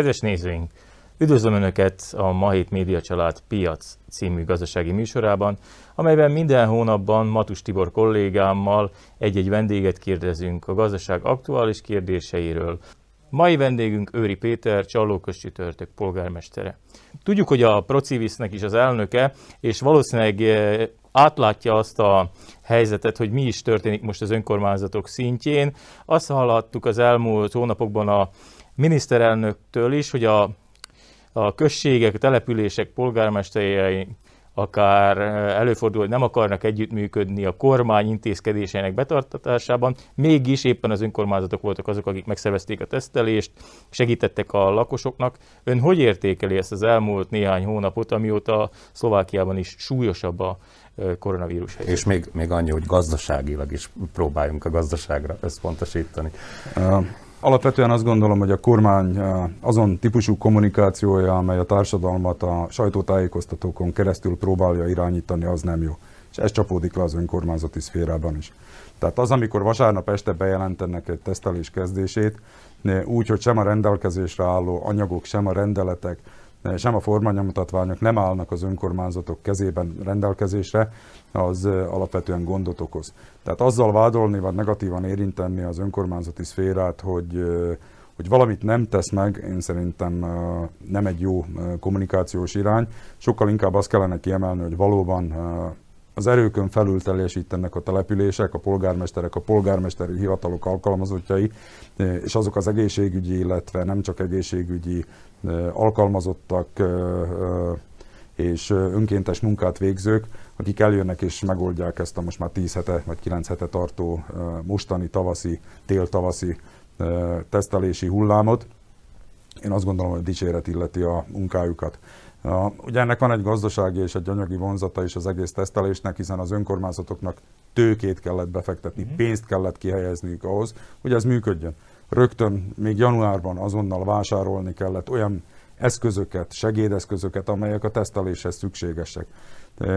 Kedves nézőink! Üdvözlöm Önöket a Ma Hét Média Család Piac című gazdasági műsorában, amelyben minden hónapban Matus Tibor kollégámmal egy-egy vendéget kérdezünk a gazdaság aktuális kérdéseiről. Mai vendégünk Őri Péter, Csallókos polgármestere. Tudjuk, hogy a Procivisnek is az elnöke, és valószínűleg eh, átlátja azt a helyzetet, hogy mi is történik most az önkormányzatok szintjén. Azt hallhattuk az elmúlt hónapokban a miniszterelnöktől is, hogy a, a községek, a települések polgármesterei akár eh, előfordul, hogy nem akarnak együttműködni a kormány intézkedéseinek betartatásában, mégis éppen az önkormányzatok voltak azok, akik megszervezték a tesztelést, segítettek a lakosoknak. Ön hogy értékeli ezt az elmúlt néhány hónapot, amióta Szlovákiában is súlyosabb a eh, koronavírus helyzet? És még, még annyi, hogy gazdaságilag is próbáljunk a gazdaságra összpontosítani. Alapvetően azt gondolom, hogy a kormány eh, azon típusú kommunikációja, amely a társadalmat a sajtótájékoztatókon keresztül próbálja irányítani, az nem jó. És ez csapódik le az önkormányzati szférában is. Tehát az, amikor vasárnap este bejelentenek egy tesztelés kezdését, úgy, hogy sem a rendelkezésre álló anyagok, sem a rendeletek, sem a formanyomtatványok nem állnak az önkormányzatok kezében rendelkezésre, az alapvetően gondot okoz. Tehát azzal vádolni, vagy negatívan érinteni az önkormányzati szférát, hogy hogy valamit nem tesz meg, én szerintem nem egy jó kommunikációs irány. Sokkal inkább azt kellene kiemelni, hogy valóban az erőkön felül teljesítenek a települések, a polgármesterek, a polgármesteri hivatalok alkalmazottjai, és azok az egészségügyi, illetve nem csak egészségügyi alkalmazottak és önkéntes munkát végzők, akik eljönnek és megoldják ezt a most már 10 hete vagy 9 hete tartó mostani tavaszi, tél-tavaszi tesztelési hullámot. Én azt gondolom, hogy dicséret illeti a munkájukat. Ugye ennek van egy gazdasági és egy anyagi vonzata is az egész tesztelésnek, hiszen az önkormányzatoknak tőkét kellett befektetni, mhm. pénzt kellett kihelyezniük ahhoz, hogy ez működjön. Rögtön még januárban azonnal vásárolni kellett olyan eszközöket, segédeszközöket, amelyek a teszteléshez szükségesek.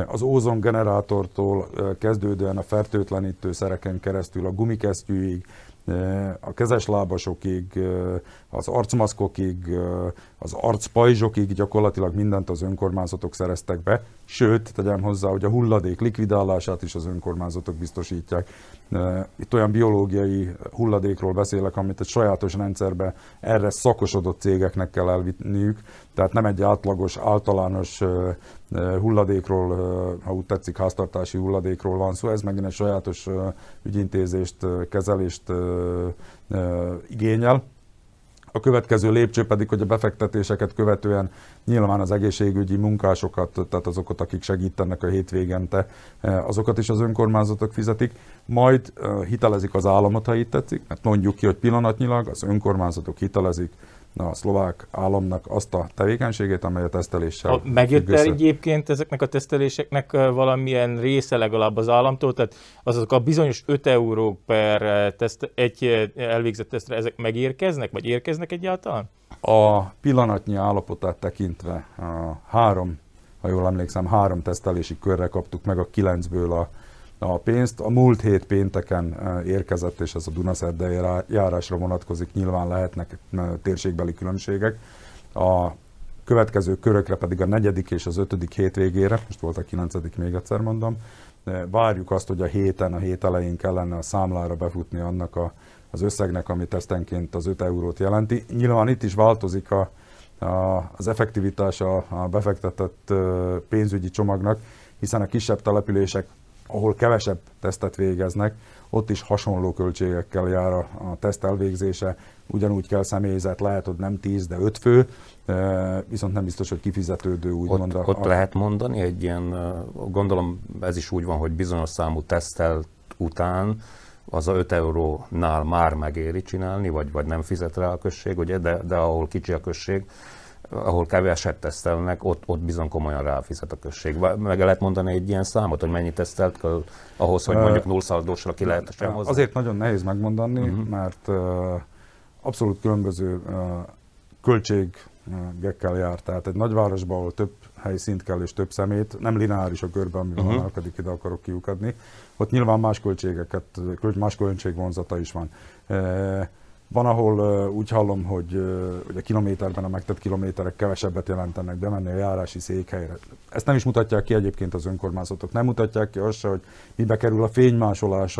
Az ózon generátortól kezdődően a fertőtlenítő szereken keresztül a gumikesztyűig, a kezeslábasokig, az arcmaszkokig, az arcpajzsokig gyakorlatilag mindent az önkormányzatok szereztek be, sőt, tegyem hozzá, hogy a hulladék likvidálását is az önkormányzatok biztosítják. Itt olyan biológiai hulladékról beszélek, amit egy sajátos rendszerbe erre szakosodott cégeknek kell elvinniük, tehát nem egy átlagos, általános hulladékról, ha úgy tetszik, háztartási hulladékról van szó, ez megint egy sajátos ügyintézést, kezelést igényel. A következő lépcső pedig, hogy a befektetéseket követően nyilván az egészségügyi munkásokat, tehát azokat, akik segítenek a hétvégente, azokat is az önkormányzatok fizetik, majd hitelezik az államot, ha itt tetszik, mert mondjuk ki, hogy pillanatnyilag az önkormányzatok hitelezik a szlovák államnak azt a tevékenységét, amely a teszteléssel Megjött el egyébként ezeknek a teszteléseknek valamilyen része legalább az államtól, tehát azok a bizonyos 5 euró per teszt, egy elvégzett tesztre, ezek megérkeznek, vagy érkeznek egyáltalán? A pillanatnyi állapotát tekintve a három, ha jól emlékszem, három tesztelési körre kaptuk meg a kilencből a a pénzt. A múlt hét pénteken érkezett, és ez a Dunaszerdei járásra vonatkozik, nyilván lehetnek térségbeli különbségek. A következő körökre pedig a negyedik és az ötödik hétvégére, most volt a kilencedik, még egyszer mondom, várjuk azt, hogy a héten, a hét elején kellene a számlára befutni annak a, az összegnek, ami tesztenként az 5 eurót jelenti. Nyilván itt is változik a, a, az effektivitása a befektetett pénzügyi csomagnak, hiszen a kisebb települések ahol kevesebb tesztet végeznek, ott is hasonló költségekkel jár a, a teszt elvégzése, ugyanúgy kell személyzet, lehet, hogy nem 10, de 5 fő, viszont nem biztos, hogy kifizetődő úgymond. Ott, ott a... lehet mondani egy ilyen, gondolom ez is úgy van, hogy bizonyos számú tesztelt után az a 5 eurónál már megéri csinálni, vagy, vagy nem fizet rá a község, ugye, de, de ahol kicsi a község, ahol keveset tesztelnek, ott, ott bizony komolyan ráfizet a község. Meg lehet mondani egy ilyen számot, hogy mennyit tesztelt kell ahhoz, hogy mondjuk nullszaldósra ki lehet sem hozzá? Azért nagyon nehéz megmondani, uh-huh. mert uh, abszolút különböző uh, költségekkel jár. Tehát egy nagyvárosban, ahol több helyszínt kell és több szemét, nem lineáris a körben, amivel uh-huh. emelkedik, ide akarok kiukadni, ott nyilván más költségeket, más költségvonzata is van. Uh, Van, ahol úgy hallom, hogy, hogy a kilométerben a megtett kilométerek kevesebbet jelentenek bemenni a járási székhelyre. Ezt nem is mutatják ki egyébként az önkormányzatok. Nem mutatják ki azt se, hogy mibe kerül a fénymásolás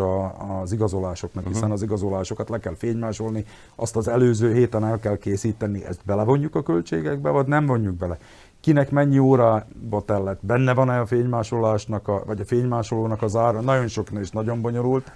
az igazolásoknak, hiszen uh-huh. az igazolásokat le kell fénymásolni, azt az előző héten el kell készíteni, ezt belevonjuk a költségekbe, vagy nem vonjuk bele kinek mennyi órába tellett, benne van-e a fénymásolásnak, a, vagy a fénymásolónak az ára, nagyon sok és nagyon bonyolult,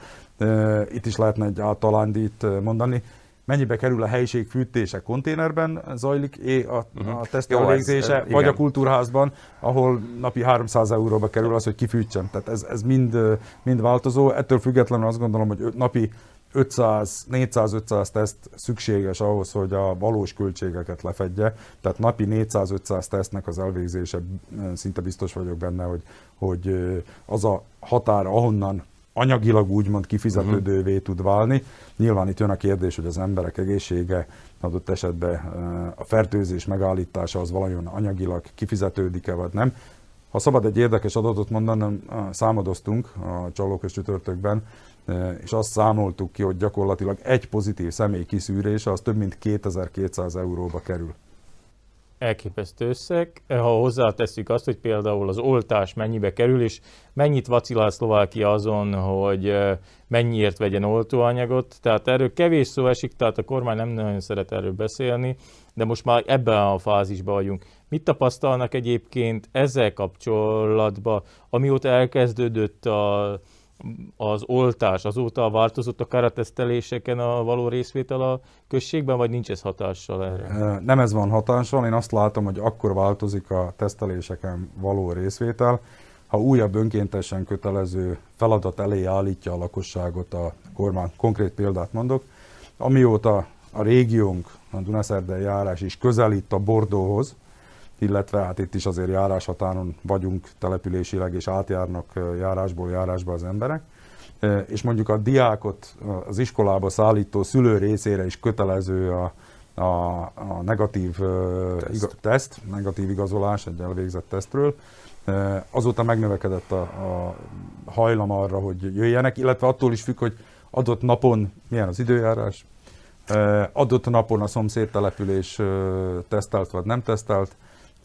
itt is lehetne egy általándít mondani, mennyibe kerül a helyiség fűtése konténerben zajlik a, uh-huh. a teszt elvégzése, vagy igen. a kultúrházban, ahol napi 300 euróba kerül az, hogy kifűtsem. Tehát ez, ez mind, mind változó. Ettől függetlenül azt gondolom, hogy napi 500, 400-500 teszt szükséges ahhoz, hogy a valós költségeket lefedje. Tehát napi 400-500 tesztnek az elvégzése, szinte biztos vagyok benne, hogy, hogy az a határ, ahonnan anyagilag úgymond kifizetődővé uh-huh. tud válni. Nyilván itt jön a kérdés, hogy az emberek egészsége adott esetben a fertőzés megállítása az valajon anyagilag kifizetődik-e vagy nem. Ha szabad egy érdekes adatot mondanom, számadoztunk a csalókos csütörtökben, és azt számoltuk ki, hogy gyakorlatilag egy pozitív személy kiszűrése az több mint 2200 euróba kerül elképesztő összeg. Ha hozzátesszük azt, hogy például az oltás mennyibe kerül, és mennyit vacilál Szlovákia azon, hogy mennyiért vegyen oltóanyagot. Tehát erről kevés szó esik, tehát a kormány nem nagyon szeret erről beszélni, de most már ebben a fázisban vagyunk. Mit tapasztalnak egyébként ezzel kapcsolatban, amióta elkezdődött a az oltás azóta változott a karateszteléseken a való részvétel a községben, vagy nincs ez hatással erre? Nem ez van hatással, én azt látom, hogy akkor változik a teszteléseken való részvétel, ha újabb önkéntesen kötelező feladat elé állítja a lakosságot a kormány. Konkrét példát mondok, amióta a régiónk, a Dunaszerdei járás is közelít a Bordóhoz, illetve hát itt is azért járáshatáron vagyunk településileg, és átjárnak járásból járásba az emberek. És mondjuk a diákot az iskolába szállító szülő részére is kötelező a, a, a negatív teszt. Iga, teszt, negatív igazolás egy elvégzett tesztről. Azóta megnövekedett a, a hajlam arra, hogy jöjjenek, illetve attól is függ, hogy adott napon milyen az időjárás, adott napon a szomszéd település tesztelt vagy nem tesztelt,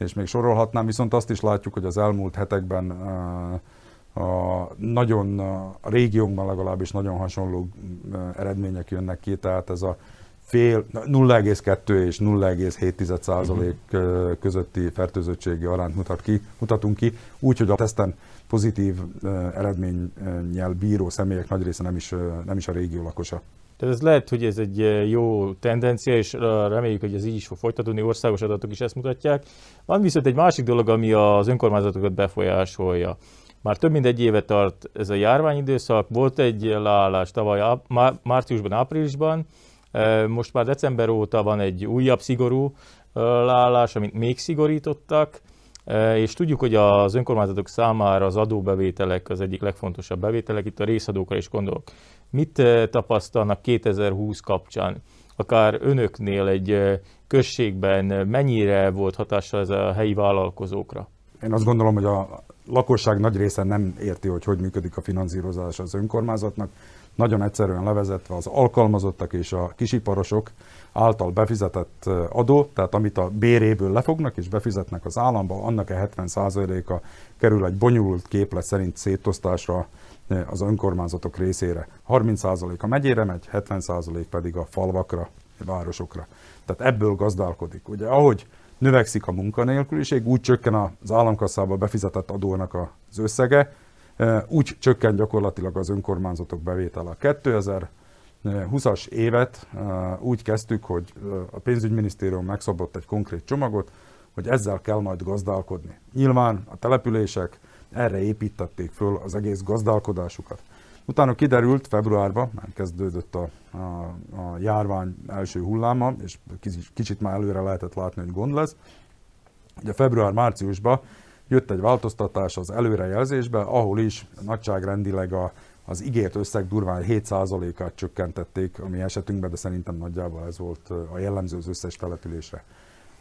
és még sorolhatnám, viszont azt is látjuk, hogy az elmúlt hetekben a nagyon a régiónkban legalábbis nagyon hasonló eredmények jönnek ki, tehát ez a fél 0,2 és 0,7 százalék közötti fertőzöttségi arányt mutat ki, mutatunk ki, úgyhogy a teszten pozitív eredménnyel bíró személyek nagy része nem is, nem is a régió lakosa. Tehát ez lehet, hogy ez egy eh, jó tendencia, és eh, reméljük, hogy ez így is fog folytatódni, országos adatok is ezt mutatják. Van viszont egy másik dolog, ami az önkormányzatokat befolyásolja. Már több mint egy éve tart ez a járványidőszak, volt egy leállás tavaly márciusban, áprilisban, eh, most már december óta van egy újabb szigorú leállás, amit még szigorítottak, és tudjuk, hogy az önkormányzatok számára az adóbevételek az egyik legfontosabb bevételek, itt a részadókra is gondolok. Mit tapasztalnak 2020 kapcsán? Akár önöknél egy községben mennyire volt hatással ez a helyi vállalkozókra? Én azt gondolom, hogy a lakosság nagy része nem érti, hogy hogy működik a finanszírozás az önkormányzatnak. Nagyon egyszerűen levezetve az alkalmazottak és a kisiparosok által befizetett adó, tehát amit a béréből lefognak és befizetnek az államba, annak a 70%-a kerül egy bonyolult képlet szerint szétosztásra az önkormányzatok részére. 30% a megyére megy, 70% pedig a falvakra, a városokra. Tehát ebből gazdálkodik. Ugye ahogy növekszik a munkanélküliség, úgy csökken az államkasszába befizetett adónak az összege, úgy csökken gyakorlatilag az önkormányzatok bevétele. A 2020-as évet úgy kezdtük, hogy a pénzügyminisztérium megszabott egy konkrét csomagot, hogy ezzel kell majd gazdálkodni. Nyilván a települések erre építették föl az egész gazdálkodásukat. Utána kiderült, februárban már kezdődött a, a, a járvány első hulláma, és kicsit már előre lehetett látni, hogy gond lesz. Ugye február-márciusban jött egy változtatás az előrejelzésbe, ahol is nagyságrendileg a, az ígért összeg durván 7%-át csökkentették a mi esetünkben, de szerintem nagyjából ez volt a jellemző az összes településre.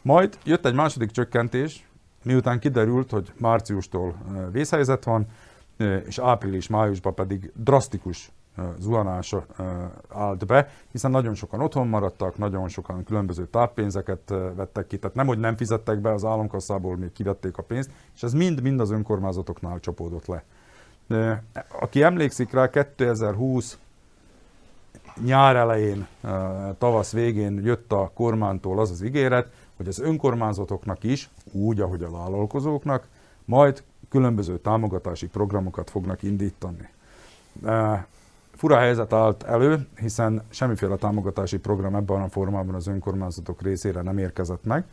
Majd jött egy második csökkentés, miután kiderült, hogy márciustól vészhelyzet van, és április-májusban pedig drasztikus zuhanás állt be, hiszen nagyon sokan otthon maradtak, nagyon sokan különböző táppénzeket vettek ki, tehát nem, hogy nem fizettek be az államkasszából, még kivették a pénzt, és ez mind-mind az önkormányzatoknál csapódott le. Aki emlékszik rá, 2020 nyár elején, tavasz végén jött a kormánytól az az ígéret, hogy az önkormányzatoknak is, úgy, ahogy a vállalkozóknak, majd különböző támogatási programokat fognak indítani. Fura helyzet állt elő, hiszen semmiféle támogatási program ebben a formában az önkormányzatok részére nem érkezett meg.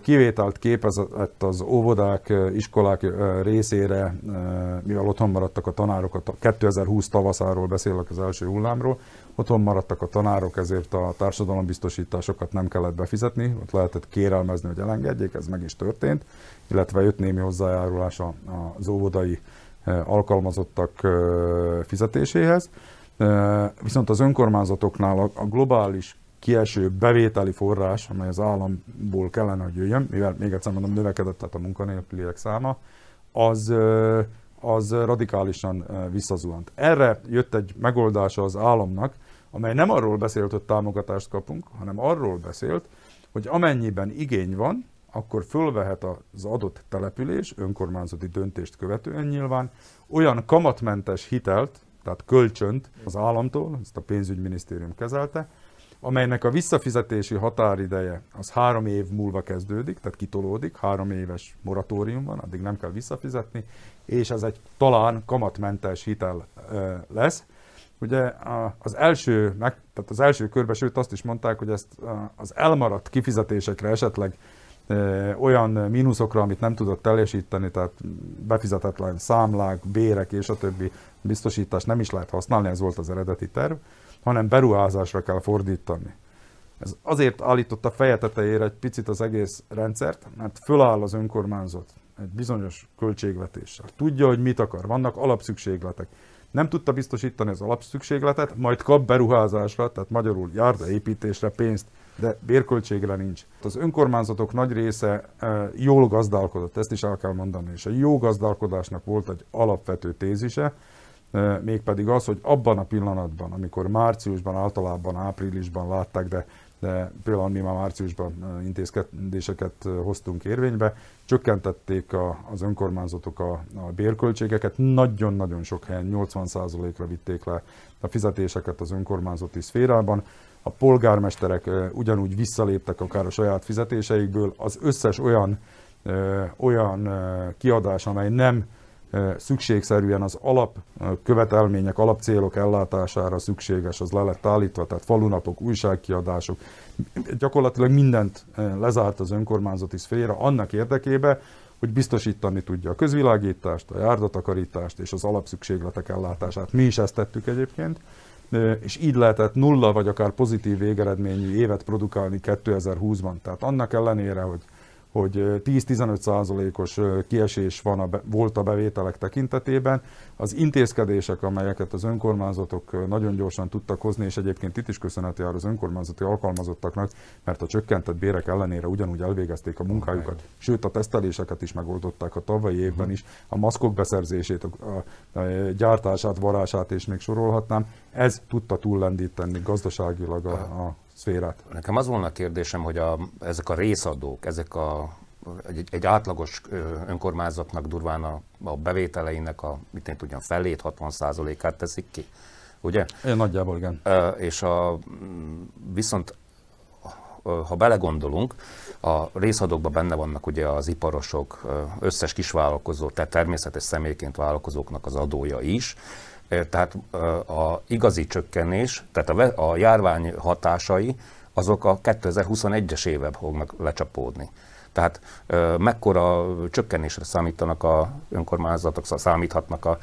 Kivételt képezett az óvodák, iskolák részére, mivel otthon maradtak a tanárok, a 2020 tavaszáról beszélek az első hullámról, otthon maradtak a tanárok, ezért a társadalombiztosításokat nem kellett befizetni, ott lehetett kérelmezni, hogy elengedjék, ez meg is történt, illetve jött némi hozzájárulás az óvodai alkalmazottak fizetéséhez. Viszont az önkormányzatoknál a globális kieső bevételi forrás, amely az államból kellene, hogy jöjjön, mivel még egyszer mondom, növekedett tehát a munkanélküliek száma, az, az radikálisan visszazuhant. Erre jött egy megoldása az államnak, amely nem arról beszélt, hogy támogatást kapunk, hanem arról beszélt, hogy amennyiben igény van, akkor fölvehet az adott település, önkormányzati döntést követően nyilván, olyan kamatmentes hitelt, tehát kölcsönt az államtól, ezt a pénzügyminisztérium kezelte, amelynek a visszafizetési határideje az három év múlva kezdődik, tehát kitolódik, három éves moratórium van, addig nem kell visszafizetni, és ez egy talán kamatmentes hitel lesz. Ugye az első, meg, tehát az első körben, sőt azt is mondták, hogy ezt az elmaradt kifizetésekre esetleg olyan mínuszokra, amit nem tudott teljesíteni, tehát befizetetlen számlák, bérek és a többi biztosítás nem is lehet használni, ez volt az eredeti terv, hanem beruházásra kell fordítani. Ez azért állította feje tetejére egy picit az egész rendszert, mert föláll az önkormányzat egy bizonyos költségvetéssel. Tudja, hogy mit akar, vannak alapszükségletek. Nem tudta biztosítani az alapszükségletet, majd kap beruházásra, tehát magyarul építésre pénzt de bérköltségre nincs. Az önkormányzatok nagy része eh, jól gazdálkodott, ezt is el kell mondani, és a jó gazdálkodásnak volt egy alapvető tézise, eh, mégpedig az, hogy abban a pillanatban, amikor márciusban, általában áprilisban látták, de, de például mi már márciusban eh, intézkedéseket hoztunk érvénybe, csökkentették a, az önkormányzatok a, a bérköltségeket, nagyon-nagyon sok helyen 80%-ra vitték le a fizetéseket az önkormányzati szférában, a polgármesterek ugyanúgy visszaléptek akár a saját fizetéseikből, az összes olyan, olyan kiadás, amely nem szükségszerűen az alapkövetelmények, alapcélok ellátására szükséges, az le lett állítva, tehát falunapok, újságkiadások, gyakorlatilag mindent lezárt az önkormányzati szféra annak érdekében, hogy biztosítani tudja a közvilágítást, a járdatakarítást és az alapszükségletek ellátását. Mi is ezt tettük egyébként és így lehetett nulla vagy akár pozitív végeredményű évet produkálni 2020-ban. Tehát annak ellenére, hogy hogy 10-15 százalékos kiesés van a, volt a bevételek tekintetében. Az intézkedések, amelyeket az önkormányzatok nagyon gyorsan tudtak hozni, és egyébként itt is köszönhet jár az önkormányzati alkalmazottaknak, mert a csökkentett bérek ellenére ugyanúgy elvégezték a munkájukat, sőt a teszteléseket is megoldották a tavalyi évben is, a maszkok beszerzését, a, a, a gyártását, varását és még sorolhatnám. Ez tudta túllendíteni gazdaságilag a, a szférát. Nekem az volna a kérdésem, hogy a, ezek a részadók, ezek a egy, egy átlagos önkormányzatnak durván a, a bevételeinek a, mit én tudjam, felét, 60 át teszik ki, ugye? Én nagyjából igen. E, és a, viszont ha belegondolunk, a részadókban benne vannak ugye az iparosok, összes kisvállalkozó, tehát természetes személyként vállalkozóknak az adója is, tehát a igazi csökkenés, tehát a, járvány hatásai, azok a 2021-es éve fognak lecsapódni. Tehát mekkora csökkenésre számítanak a önkormányzatok, számíthatnak a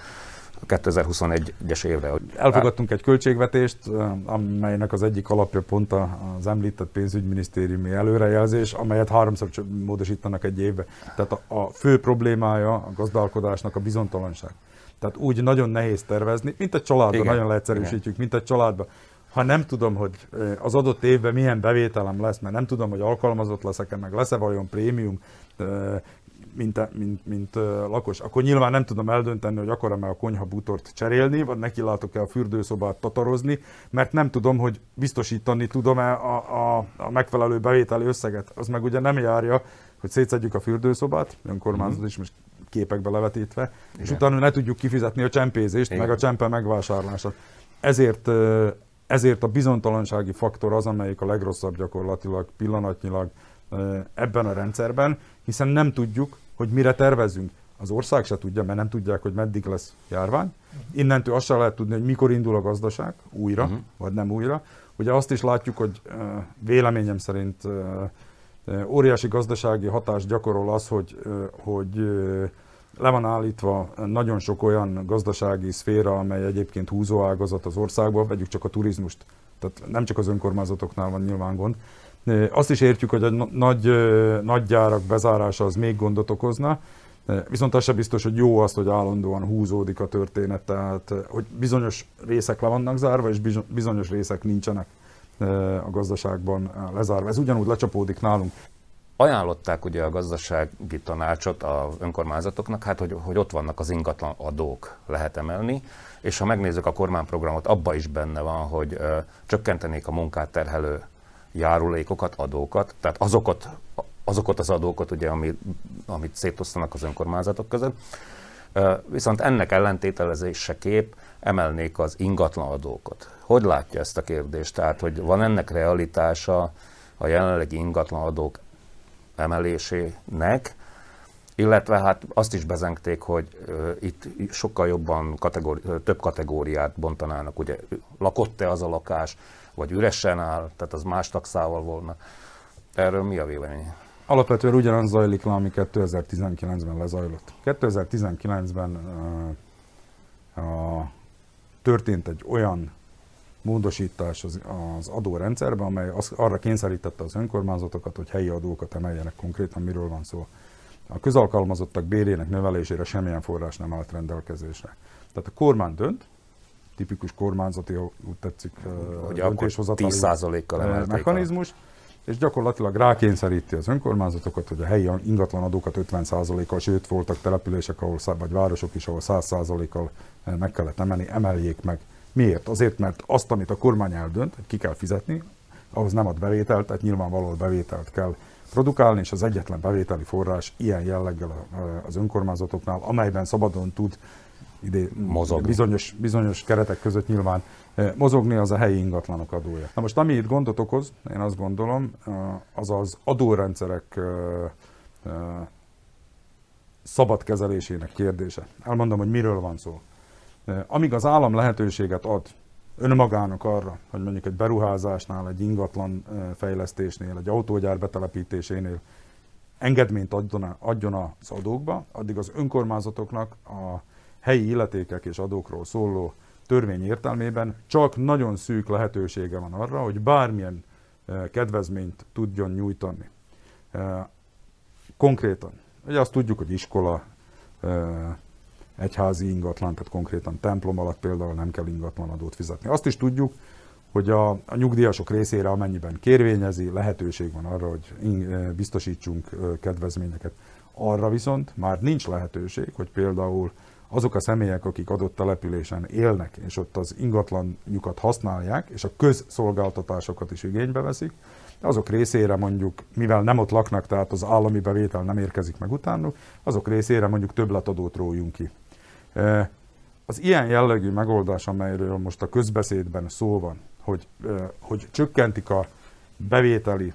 2021-es évre. Elfogadtunk egy költségvetést, amelynek az egyik alapja pont az említett pénzügyminisztériumi előrejelzés, amelyet háromszor módosítanak egy évbe. Tehát a, a fő problémája a gazdálkodásnak a bizonytalanság. Tehát úgy nagyon nehéz tervezni, mint egy családban, Igen. nagyon leegyszerűsítjük, Igen. mint egy családban. Ha nem tudom, hogy az adott évben milyen bevételem lesz, mert nem tudom, hogy alkalmazott leszek-e, meg lesz-e vajon prémium, mint, mint, mint lakos, akkor nyilván nem tudom eldönteni, hogy akarom-e a konyha bútort cserélni, vagy neki látok-e a fürdőszobát tatarozni, mert nem tudom, hogy biztosítani tudom-e a, a, a megfelelő bevételi összeget. Az meg ugye nem járja, hogy szétszedjük a fürdőszobát, önkormányzat mm-hmm. is most képekbe levetítve, Igen. és utána ne tudjuk kifizetni a csempézést, Igen. meg a csempe megvásárlását. Ezért, ezért a bizonytalansági faktor az, amelyik a legrosszabb gyakorlatilag pillanatnyilag ebben a rendszerben, hiszen nem tudjuk, hogy mire tervezünk. Az ország se tudja, mert nem tudják, hogy meddig lesz járvány. Innentől azt sem lehet tudni, hogy mikor indul a gazdaság újra, uh-huh. vagy nem újra. Ugye azt is látjuk, hogy véleményem szerint óriási gazdasági hatást gyakorol az, hogy, hogy le van állítva nagyon sok olyan gazdasági szféra, amely egyébként húzóágazat az országban, vegyük csak a turizmust. Tehát nem csak az önkormányzatoknál van nyilván gond. Azt is értjük, hogy a nagy, nagy gyárak bezárása az még gondot okozna, viszont az sem biztos, hogy jó az, hogy állandóan húzódik a történet, tehát hogy bizonyos részek le vannak zárva, és bizonyos részek nincsenek a gazdaságban lezárva. Ez ugyanúgy lecsapódik nálunk. Ajánlották ugye a gazdasági tanácsot a önkormányzatoknak, hát hogy, hogy ott vannak az ingatlan adók, lehet emelni, és ha megnézzük a kormányprogramot, abba is benne van, hogy ö, csökkentenék a munkát terhelő járulékokat, adókat, tehát azokat, azokat az adókat, ugye, amit, amit szétosztanak az önkormányzatok között. Viszont ennek ellentételezéseképp emelnék az ingatlan adókat. Hogy látja ezt a kérdést? Tehát, hogy van ennek realitása a jelenlegi ingatlan adók emelésének, illetve hát azt is bezengték, hogy itt sokkal jobban kategóri, több kategóriát bontanának, ugye lakott-e az a lakás, vagy üresen áll, tehát az más taxával volna. Erről mi a vélemény? Alapvetően ugyanaz zajlik le, ami 2019-ben lezajlott. 2019-ben uh, uh, történt egy olyan módosítás az, az adórendszerben, amely az, arra kényszerítette az önkormányzatokat, hogy helyi adókat emeljenek konkrétan, miről van szó. A közalkalmazottak bérének növelésére semmilyen forrás nem állt rendelkezésre. Tehát a kormány dönt, tipikus kormányzati, úgy tetszik, hogy döntéshozatali 10%-kal mechanizmus, és gyakorlatilag rákényszeríti az önkormányzatokat, hogy a helyi ingatlanadókat 50%-kal, sőt voltak települések, ahol, vagy városok is, ahol 100%-kal meg kellett emelni, emeljék meg. Miért? Azért, mert azt, amit a kormány eldönt, ki kell fizetni, ahhoz nem ad bevételt, tehát nyilvánvalóan bevételt kell produkálni, és az egyetlen bevételi forrás ilyen jelleggel az önkormányzatoknál, amelyben szabadon tud ide, mozogni. Bizonyos, bizonyos keretek között nyilván mozogni, az a helyi ingatlanok adója. Na most ami itt gondot okoz, én azt gondolom, az az adórendszerek szabad kezelésének kérdése. Elmondom, hogy miről van szó. Amíg az állam lehetőséget ad önmagának arra, hogy mondjuk egy beruházásnál, egy ingatlan fejlesztésnél, egy autógyár betelepítésénél engedményt adjon, adjon az adókba, addig az önkormányzatoknak a helyi illetékek és adókról szóló törvény értelmében csak nagyon szűk lehetősége van arra, hogy bármilyen kedvezményt tudjon nyújtani. Konkrétan, ugye azt tudjuk, hogy iskola, egyházi ingatlan, tehát konkrétan templom alatt például nem kell ingatlanadót fizetni. Azt is tudjuk, hogy a, a nyugdíjasok részére, amennyiben kérvényezi, lehetőség van arra, hogy biztosítsunk kedvezményeket. Arra viszont már nincs lehetőség, hogy például azok a személyek, akik adott településen élnek, és ott az ingatlanjukat használják, és a közszolgáltatásokat is igénybe veszik, azok részére mondjuk, mivel nem ott laknak, tehát az állami bevétel nem érkezik meg utánuk, azok részére mondjuk többletadót rójunk ki. E, az ilyen jellegű megoldás, amelyről most a közbeszédben szó van, hogy, e, hogy csökkentik a bevételi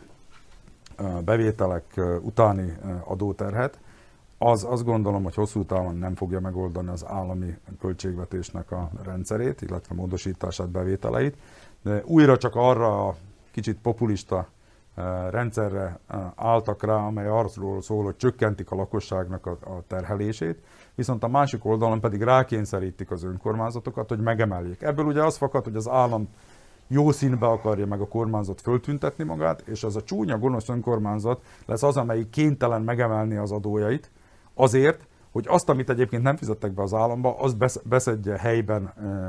e, bevételek utáni adóterhet, az azt gondolom, hogy hosszú távon nem fogja megoldani az állami költségvetésnek a rendszerét, illetve módosítását, bevételeit. De újra csak arra a kicsit populista eh, rendszerre eh, álltak rá, amely arról szól, hogy csökkentik a lakosságnak a terhelését, viszont a másik oldalon pedig rákényszerítik az önkormányzatokat, hogy megemeljék. Ebből ugye az fakad, hogy az állam jó színbe akarja meg a kormányzat föltüntetni magát, és az a csúnya, gonosz önkormányzat lesz az, amelyik kénytelen megemelni az adójait, azért, hogy azt, amit egyébként nem fizettek be az államba, azt beszedje helyben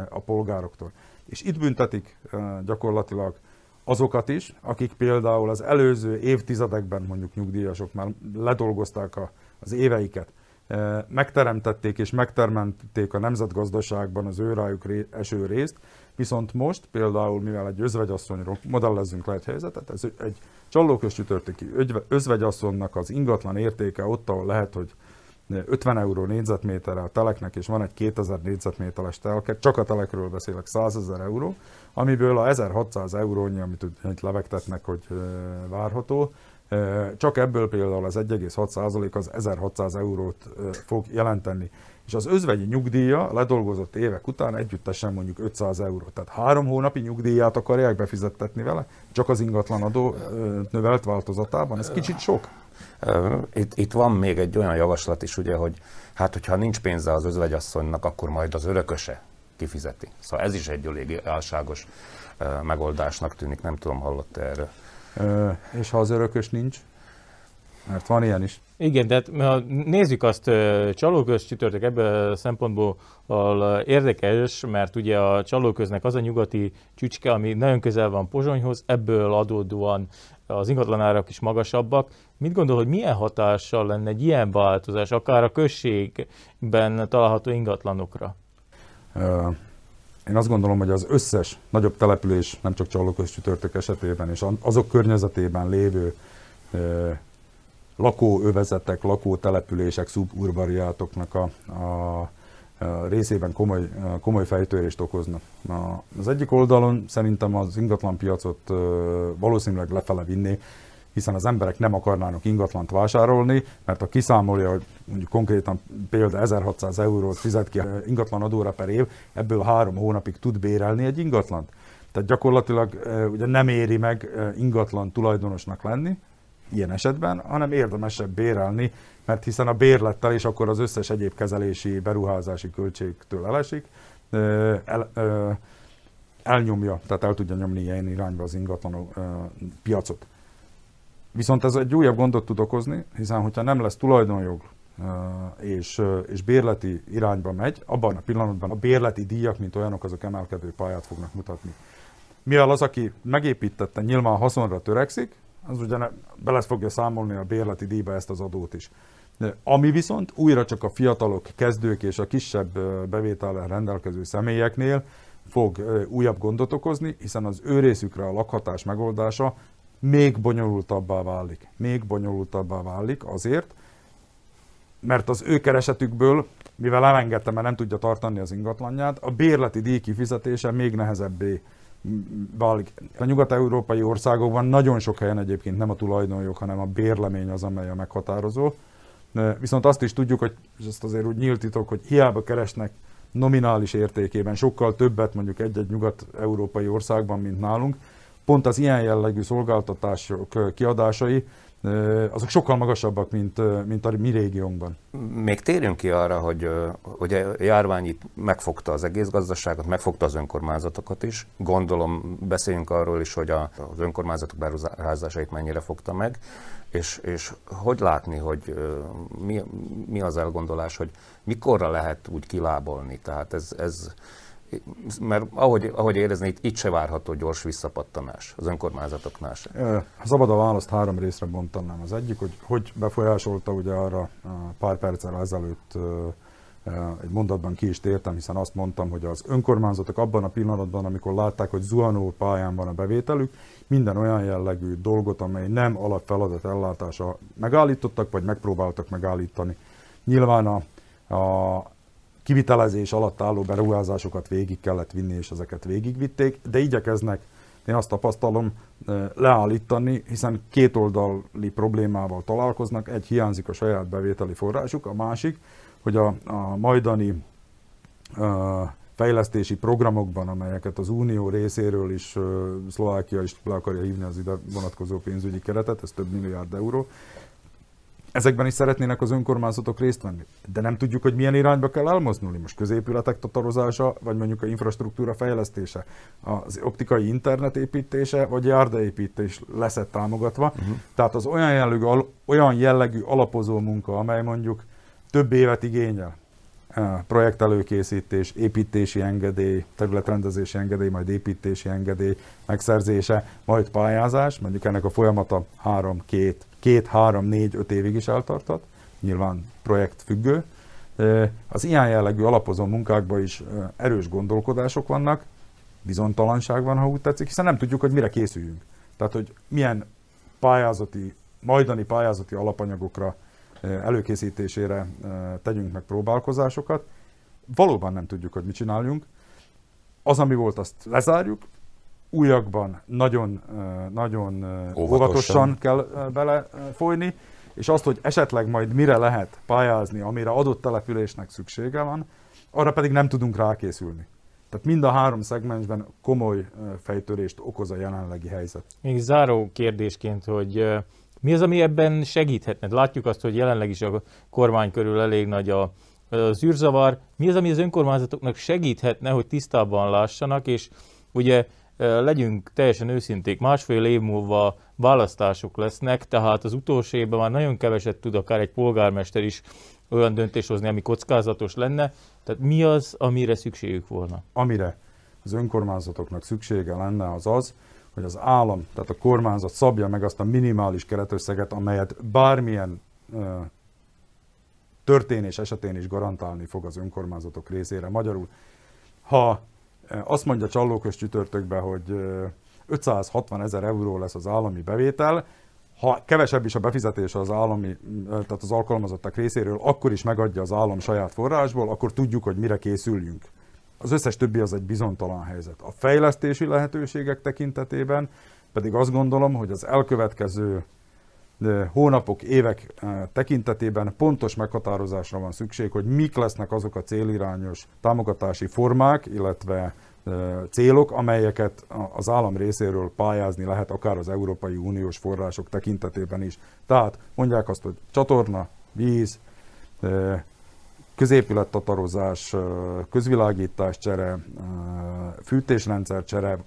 a polgároktól. És itt büntetik gyakorlatilag azokat is, akik például az előző évtizedekben mondjuk nyugdíjasok már ledolgozták az éveiket megteremtették és megteremtették a nemzetgazdaságban az őrájuk eső részt, viszont most például, mivel egy özvegyasszonyról modellezzünk le egy helyzetet, ez egy csallókös csütörtöki özvegyasszonynak az ingatlan értéke ott, ahol lehet, hogy 50 euró négyzetméterre a teleknek, és van egy 2000 négyzetméteres telke, csak a telekről beszélek, 100 ezer euró, amiből a 1600 eurónyi, amit itt levegtetnek, hogy várható, csak ebből például az 1,6% az 1600 eurót fog jelenteni. És az özvegyi nyugdíja ledolgozott évek után együttesen mondjuk 500 euró. Tehát három hónapi nyugdíját akarják befizettetni vele, csak az ingatlan adó növelt változatában. Ez kicsit sok. Itt, itt van még egy olyan javaslat is, ugye, hogy hát hogyha nincs pénze az özvegyasszonynak, akkor majd az örököse kifizeti. Szóval ez is egy elég álságos megoldásnak tűnik, nem tudom, hallott erről. És ha az örökös nincs? Mert van ilyen is. Igen, de ha nézzük azt, csalóköz csütörtök ebből a szempontból érdekes, mert ugye a csalóköznek az a nyugati csücske, ami nagyon közel van Pozsonyhoz, ebből adódóan az ingatlanárak is magasabbak. Mit gondol, hogy milyen hatással lenne egy ilyen változás, akár a községben található ingatlanokra? Én azt gondolom, hogy az összes nagyobb település, nem csak Csallóköz csütörtök esetében, és azok környezetében lévő lakóövezetek, lakótelepülések, szuburbariátoknak a, a, a részében komoly, komoly fejtörést okoznak. Az egyik oldalon szerintem az ingatlanpiacot valószínűleg lefele vinni, hiszen az emberek nem akarnának ingatlant vásárolni, mert ha kiszámolja, hogy mondjuk konkrétan példa 1600 eurót fizet ki ingatlan adóra per év, ebből három hónapig tud bérelni egy ingatlant. Tehát gyakorlatilag ugye nem éri meg ingatlan tulajdonosnak lenni, ilyen esetben, hanem érdemesebb bérelni, mert hiszen a bérlettel és akkor az összes egyéb kezelési, beruházási költségtől elesik, el, elnyomja, tehát el tudja nyomni ilyen irányba az ingatlan piacot. Viszont ez egy újabb gondot tud okozni, hiszen hogyha nem lesz tulajdonjog és, és bérleti irányba megy, abban a pillanatban a bérleti díjak, mint olyanok, azok emelkedő pályát fognak mutatni. Mivel az, aki megépítette, nyilván haszonra törekszik, az ugye bele fogja számolni a bérleti díjba ezt az adót is. De ami viszont újra csak a fiatalok, kezdők és a kisebb bevétellel rendelkező személyeknél fog újabb gondot okozni, hiszen az ő részükre a lakhatás megoldása még bonyolultabbá válik. Még bonyolultabbá válik azért, mert az ő keresetükből, mivel elengedte, mert nem tudja tartani az ingatlanját, a bérleti díj kifizetése még nehezebbé válik. A nyugat-európai országokban nagyon sok helyen egyébként nem a tulajdonjog, hanem a bérlemény az, amely a meghatározó. Viszont azt is tudjuk, hogy és ezt azért úgy nyílt titok, hogy hiába keresnek nominális értékében sokkal többet mondjuk egy-egy nyugat-európai országban, mint nálunk, pont az ilyen jellegű szolgáltatások kiadásai azok sokkal magasabbak, mint, mint a mi régiónkban. Még térjünk ki arra, hogy ugye a járvány itt megfogta az egész gazdaságot, megfogta az önkormányzatokat is. Gondolom beszéljünk arról is, hogy a, az önkormányzatok beruházásait mennyire fogta meg, és, és hogy látni, hogy mi, mi az elgondolás, hogy mikorra lehet úgy kilábolni. Tehát ez, ez mert ahogy, ahogy érezni, itt, itt se várható gyors visszapattanás az önkormányzatoknál se. Ha szabad a választ, három részre bontanám. Az egyik, hogy hogy befolyásolta ugye arra pár perccel ezelőtt egy mondatban ki is tértem, hiszen azt mondtam, hogy az önkormányzatok abban a pillanatban, amikor látták, hogy zuhanó pályán van a bevételük, minden olyan jellegű dolgot, amely nem alapfeladat ellátása megállítottak, vagy megpróbáltak megállítani. Nyilván a, a kivitelezés alatt álló beruházásokat végig kellett vinni, és ezeket végigvitték, de igyekeznek, én azt tapasztalom, leállítani, hiszen kétoldali problémával találkoznak, egy hiányzik a saját bevételi forrásuk, a másik, hogy a, a majdani a fejlesztési programokban, amelyeket az Unió részéről is Szlovákia is le akarja hívni az ide vonatkozó pénzügyi keretet, ez több milliárd euró, Ezekben is szeretnének az önkormányzatok részt venni, de nem tudjuk, hogy milyen irányba kell elmozdulni. Most középületek tatarozása, vagy mondjuk a infrastruktúra fejlesztése, az optikai internet építése, vagy járdaépítés lesz -e támogatva. Uh-huh. Tehát az olyan jellegű, olyan jellegű alapozó munka, amely mondjuk több évet igényel, projektelőkészítés, építési engedély, területrendezési engedély, majd építési engedély megszerzése, majd pályázás, mondjuk ennek a folyamata 3, 2, két, három, négy, öt évig is eltartott. nyilván projekt függő. Az ilyen jellegű alapozó munkákban is erős gondolkodások vannak, bizonytalanság van, ha úgy tetszik, hiszen nem tudjuk, hogy mire készüljünk. Tehát, hogy milyen pályázati, majdani pályázati alapanyagokra előkészítésére tegyünk meg próbálkozásokat. Valóban nem tudjuk, hogy mit csináljunk. Az, ami volt, azt lezárjuk, újakban nagyon, nagyon óvatosan, óvatosan kell belefolyni, és azt, hogy esetleg majd mire lehet pályázni, amire adott településnek szüksége van, arra pedig nem tudunk rákészülni. Tehát mind a három szegmensben komoly fejtörést okoz a jelenlegi helyzet. Még záró kérdésként, hogy mi az, ami ebben segíthetne? Látjuk azt, hogy jelenleg is a kormány körül elég nagy a, az űrzavar. Mi az, ami az önkormányzatoknak segíthetne, hogy tisztában lássanak, és ugye legyünk teljesen őszinték, másfél év múlva választások lesznek, tehát az utolsó évben már nagyon keveset tud akár egy polgármester is olyan döntés hozni, ami kockázatos lenne. Tehát mi az, amire szükségük volna? Amire az önkormányzatoknak szüksége lenne az az, hogy az állam, tehát a kormányzat szabja meg azt a minimális keretösszeget, amelyet bármilyen ö, történés esetén is garantálni fog az önkormányzatok részére. Magyarul, ha azt mondja Csallókös csütörtökben, hogy 560 ezer euró lesz az állami bevétel, ha kevesebb is a befizetés az állami, tehát az alkalmazottak részéről, akkor is megadja az állam saját forrásból, akkor tudjuk, hogy mire készüljünk. Az összes többi az egy bizonytalan helyzet. A fejlesztési lehetőségek tekintetében pedig azt gondolom, hogy az elkövetkező hónapok, évek tekintetében pontos meghatározásra van szükség, hogy mik lesznek azok a célirányos támogatási formák, illetve célok, amelyeket az állam részéről pályázni lehet, akár az Európai Uniós források tekintetében is. Tehát mondják azt, hogy csatorna, víz, középülettatarozás, közvilágítás csere, fűtésrendszer csere,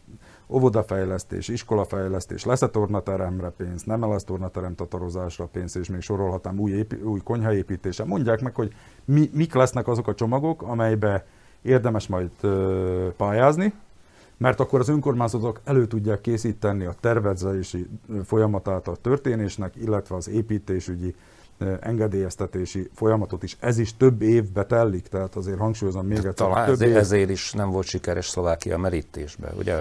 óvodafejlesztés, iskolafejlesztés, lesz-e tornateremre pénz, nem lesz tornaterem tatarozásra pénz, és még sorolhatnám új, épi, új konyhaépítése. Mondják meg, hogy mi, mik lesznek azok a csomagok, amelybe érdemes majd ö, pályázni, mert akkor az önkormányzatok elő tudják készíteni a tervezési folyamatát a történésnek, illetve az építésügyi engedélyeztetési folyamatot is. Ez is több évbe tellik, tehát azért hangsúlyozom még egyszer. Talán több ezért, ezért is nem volt sikeres Szlovákia merítésbe, ugye?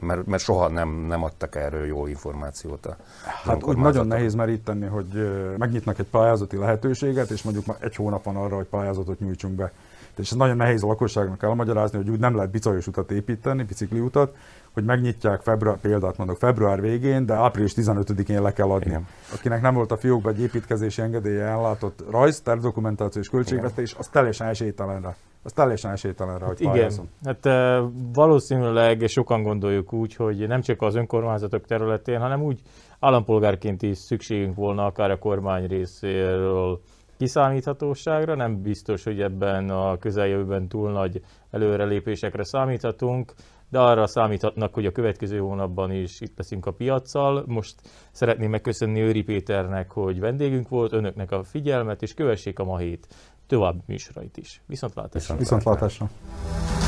Mert, mert soha nem, nem adtak erről jó információt a Hát úgy nagyon nehéz meríteni, hogy megnyitnak egy pályázati lehetőséget, és mondjuk már egy hónap van arra, hogy pályázatot nyújtsunk be. És ez nagyon nehéz a lakosságnak elmagyarázni, hogy úgy nem lehet bicajos utat építeni, bicikliutat, hogy megnyitják február, példát mondok, február végén, de április 15-én le kell adni. Igen. Akinek nem volt a fiókban egy építkezési engedélye ellátott rajz, tervdokumentáció és költségvetés, az teljesen esélytelenre. Az teljesen esélytelenre, hogy hát Igen, hát valószínűleg sokan gondoljuk úgy, hogy nem csak az önkormányzatok területén, hanem úgy állampolgárként is szükségünk volna akár a kormány részéről kiszámíthatóságra. Nem biztos, hogy ebben a közeljövőben túl nagy előrelépésekre számíthatunk de arra számíthatnak, hogy a következő hónapban is itt leszünk a piaccal. Most szeretném megköszönni Őri Péternek, hogy vendégünk volt, önöknek a figyelmet, és kövessék a ma hét további műsorait is. Viszontlátásra! Viszontlátásra! Viszontlátásra.